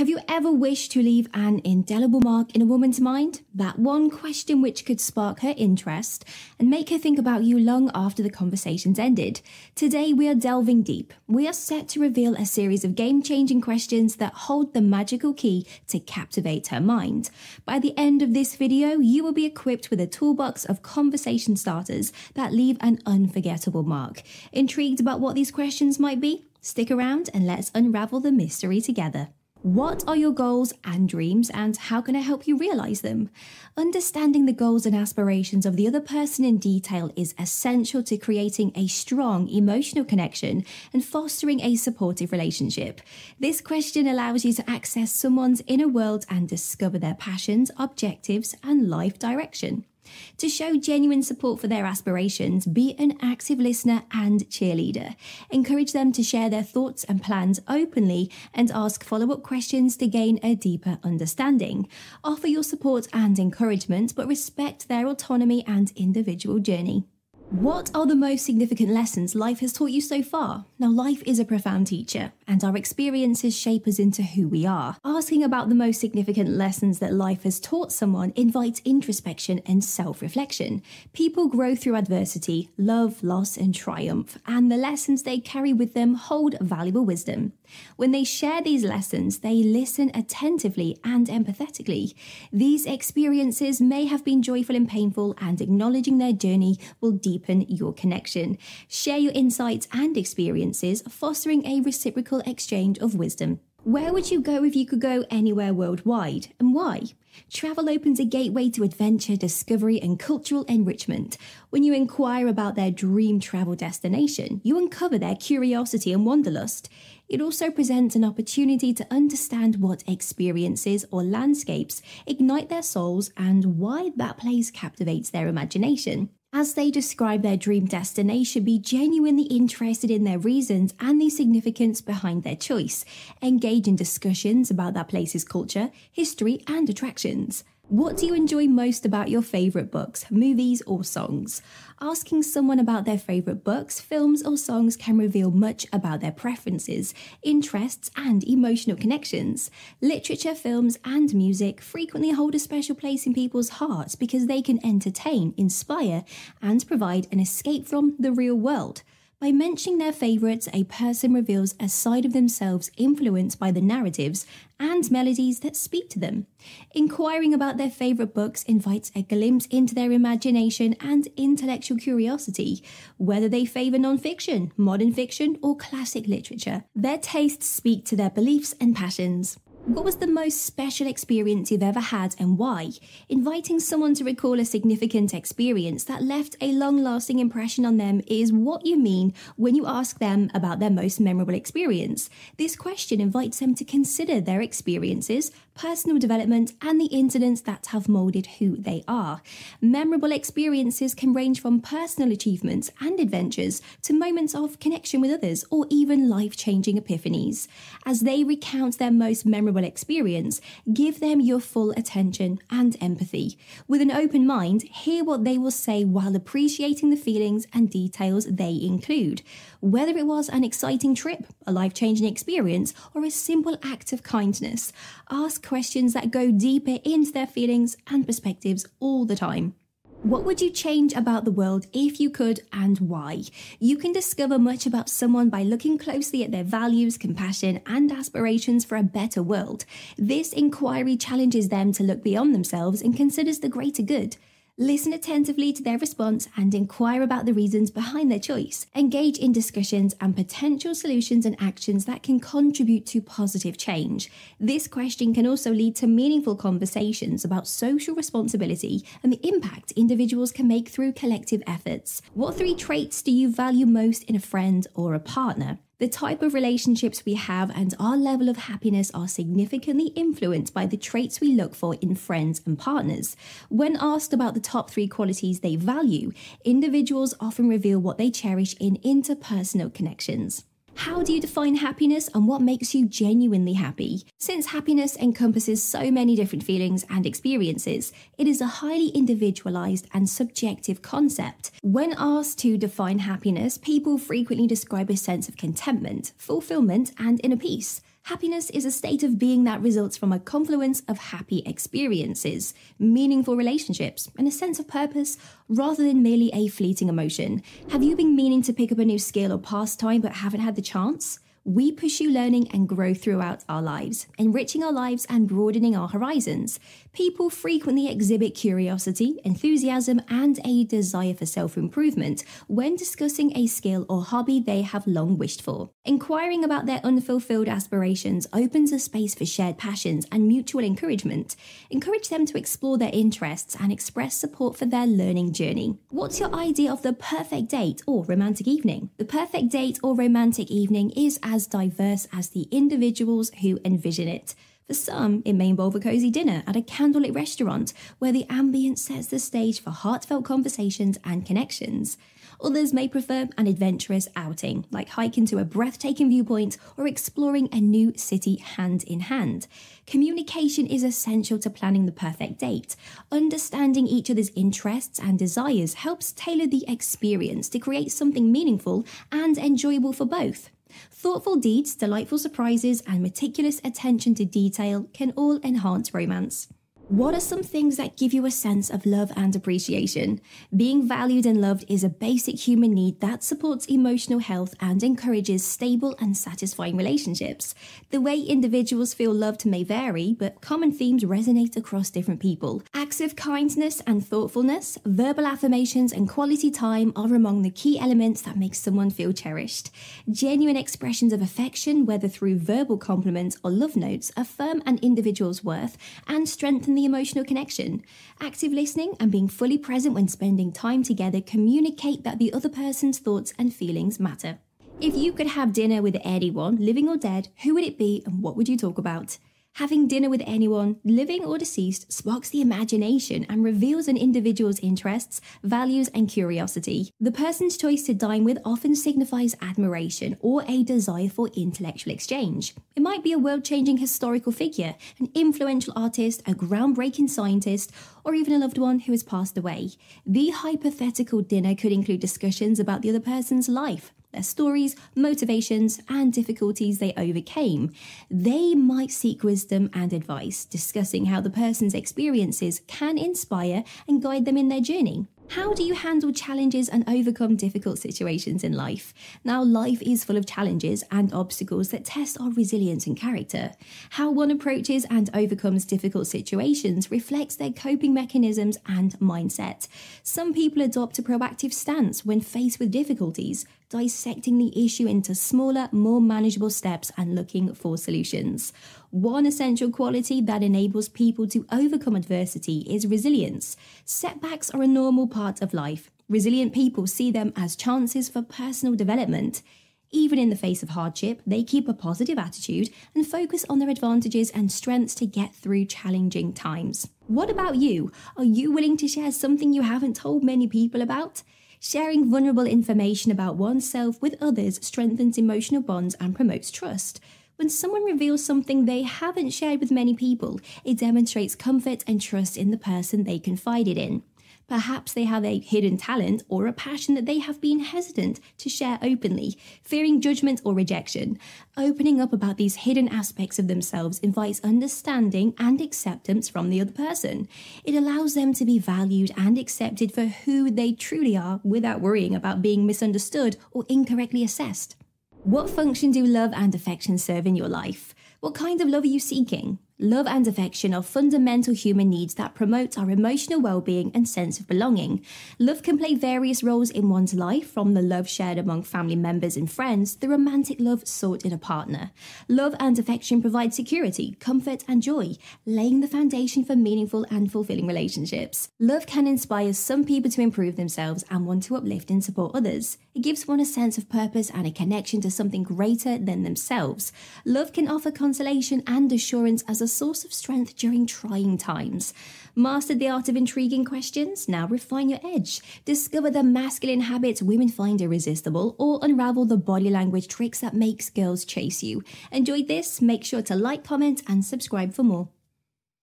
Have you ever wished to leave an indelible mark in a woman's mind? That one question which could spark her interest and make her think about you long after the conversation's ended. Today we are delving deep. We are set to reveal a series of game changing questions that hold the magical key to captivate her mind. By the end of this video, you will be equipped with a toolbox of conversation starters that leave an unforgettable mark. Intrigued about what these questions might be? Stick around and let's unravel the mystery together. What are your goals and dreams, and how can I help you realize them? Understanding the goals and aspirations of the other person in detail is essential to creating a strong emotional connection and fostering a supportive relationship. This question allows you to access someone's inner world and discover their passions, objectives, and life direction. To show genuine support for their aspirations, be an active listener and cheerleader. Encourage them to share their thoughts and plans openly and ask follow up questions to gain a deeper understanding. Offer your support and encouragement, but respect their autonomy and individual journey. What are the most significant lessons life has taught you so far? Now, life is a profound teacher, and our experiences shape us into who we are. Asking about the most significant lessons that life has taught someone invites introspection and self reflection. People grow through adversity, love, loss, and triumph, and the lessons they carry with them hold valuable wisdom. When they share these lessons, they listen attentively and empathetically. These experiences may have been joyful and painful, and acknowledging their journey will deepen your connection. Share your insights and experiences, fostering a reciprocal exchange of wisdom. Where would you go if you could go anywhere worldwide, and why? Travel opens a gateway to adventure, discovery, and cultural enrichment. When you inquire about their dream travel destination, you uncover their curiosity and wanderlust. It also presents an opportunity to understand what experiences or landscapes ignite their souls and why that place captivates their imagination. As they describe their dream destination, be genuinely interested in their reasons and the significance behind their choice. Engage in discussions about that place's culture, history, and attractions. What do you enjoy most about your favourite books, movies, or songs? Asking someone about their favourite books, films, or songs can reveal much about their preferences, interests, and emotional connections. Literature, films, and music frequently hold a special place in people's hearts because they can entertain, inspire, and provide an escape from the real world. By mentioning their favourites, a person reveals a side of themselves influenced by the narratives and melodies that speak to them. Inquiring about their favourite books invites a glimpse into their imagination and intellectual curiosity, whether they favour non fiction, modern fiction, or classic literature. Their tastes speak to their beliefs and passions. What was the most special experience you've ever had and why? Inviting someone to recall a significant experience that left a long lasting impression on them is what you mean when you ask them about their most memorable experience. This question invites them to consider their experiences, personal development, and the incidents that have molded who they are. Memorable experiences can range from personal achievements and adventures to moments of connection with others or even life changing epiphanies. As they recount their most memorable experience, give them your full attention and empathy. With an open mind, hear what they will say while appreciating the feelings and details they include. Whether it was an exciting trip, a life changing experience, or a simple act of kindness, ask questions that go deeper into their feelings and perspectives all the time. What would you change about the world if you could and why? You can discover much about someone by looking closely at their values, compassion, and aspirations for a better world. This inquiry challenges them to look beyond themselves and considers the greater good. Listen attentively to their response and inquire about the reasons behind their choice. Engage in discussions and potential solutions and actions that can contribute to positive change. This question can also lead to meaningful conversations about social responsibility and the impact individuals can make through collective efforts. What three traits do you value most in a friend or a partner? The type of relationships we have and our level of happiness are significantly influenced by the traits we look for in friends and partners. When asked about the top three qualities they value, individuals often reveal what they cherish in interpersonal connections. How do you define happiness and what makes you genuinely happy? Since happiness encompasses so many different feelings and experiences, it is a highly individualized and subjective concept. When asked to define happiness, people frequently describe a sense of contentment, fulfillment, and inner peace. Happiness is a state of being that results from a confluence of happy experiences, meaningful relationships, and a sense of purpose rather than merely a fleeting emotion. Have you been meaning to pick up a new skill or pastime but haven't had the chance? We pursue learning and grow throughout our lives, enriching our lives and broadening our horizons. People frequently exhibit curiosity, enthusiasm, and a desire for self improvement when discussing a skill or hobby they have long wished for. Inquiring about their unfulfilled aspirations opens a space for shared passions and mutual encouragement. Encourage them to explore their interests and express support for their learning journey. What's your idea of the perfect date or romantic evening? The perfect date or romantic evening is as diverse as the individuals who envision it. For some, it may involve a cozy dinner at a candlelit restaurant where the ambience sets the stage for heartfelt conversations and connections. Others may prefer an adventurous outing, like hiking to a breathtaking viewpoint or exploring a new city hand in hand. Communication is essential to planning the perfect date. Understanding each other's interests and desires helps tailor the experience to create something meaningful and enjoyable for both. Thoughtful deeds, delightful surprises, and meticulous attention to detail can all enhance romance. What are some things that give you a sense of love and appreciation? Being valued and loved is a basic human need that supports emotional health and encourages stable and satisfying relationships. The way individuals feel loved may vary, but common themes resonate across different people. Acts of kindness and thoughtfulness, verbal affirmations, and quality time are among the key elements that make someone feel cherished. Genuine expressions of affection, whether through verbal compliments or love notes, affirm an individual's worth and strengthen the the emotional connection. Active listening and being fully present when spending time together communicate that the other person's thoughts and feelings matter. If you could have dinner with anyone, living or dead, who would it be and what would you talk about? Having dinner with anyone, living or deceased, sparks the imagination and reveals an individual's interests, values, and curiosity. The person's choice to dine with often signifies admiration or a desire for intellectual exchange. It might be a world changing historical figure, an influential artist, a groundbreaking scientist, or even a loved one who has passed away. The hypothetical dinner could include discussions about the other person's life, their stories, motivations, and difficulties they overcame. They might seek wisdom and advice, discussing how the person's experiences can inspire and guide them in their journey. How do you handle challenges and overcome difficult situations in life? Now, life is full of challenges and obstacles that test our resilience and character. How one approaches and overcomes difficult situations reflects their coping mechanisms and mindset. Some people adopt a proactive stance when faced with difficulties, dissecting the issue into smaller, more manageable steps and looking for solutions. One essential quality that enables people to overcome adversity is resilience. Setbacks are a normal part of life. Resilient people see them as chances for personal development. Even in the face of hardship, they keep a positive attitude and focus on their advantages and strengths to get through challenging times. What about you? Are you willing to share something you haven't told many people about? Sharing vulnerable information about oneself with others strengthens emotional bonds and promotes trust. When someone reveals something they haven't shared with many people, it demonstrates comfort and trust in the person they confided in. Perhaps they have a hidden talent or a passion that they have been hesitant to share openly, fearing judgment or rejection. Opening up about these hidden aspects of themselves invites understanding and acceptance from the other person. It allows them to be valued and accepted for who they truly are without worrying about being misunderstood or incorrectly assessed. What function do love and affection serve in your life? What kind of love are you seeking? Love and affection are fundamental human needs that promote our emotional well-being and sense of belonging. Love can play various roles in one's life, from the love shared among family members and friends, the romantic love sought in a partner. Love and affection provide security, comfort, and joy, laying the foundation for meaningful and fulfilling relationships. Love can inspire some people to improve themselves and want to uplift and support others. It gives one a sense of purpose and a connection to something greater than themselves. Love can offer consolation and assurance as a source of strength during trying times. Mastered the art of intriguing questions? Now refine your edge. Discover the masculine habits women find irresistible or unravel the body language tricks that makes girls chase you. Enjoyed this? Make sure to like, comment, and subscribe for more.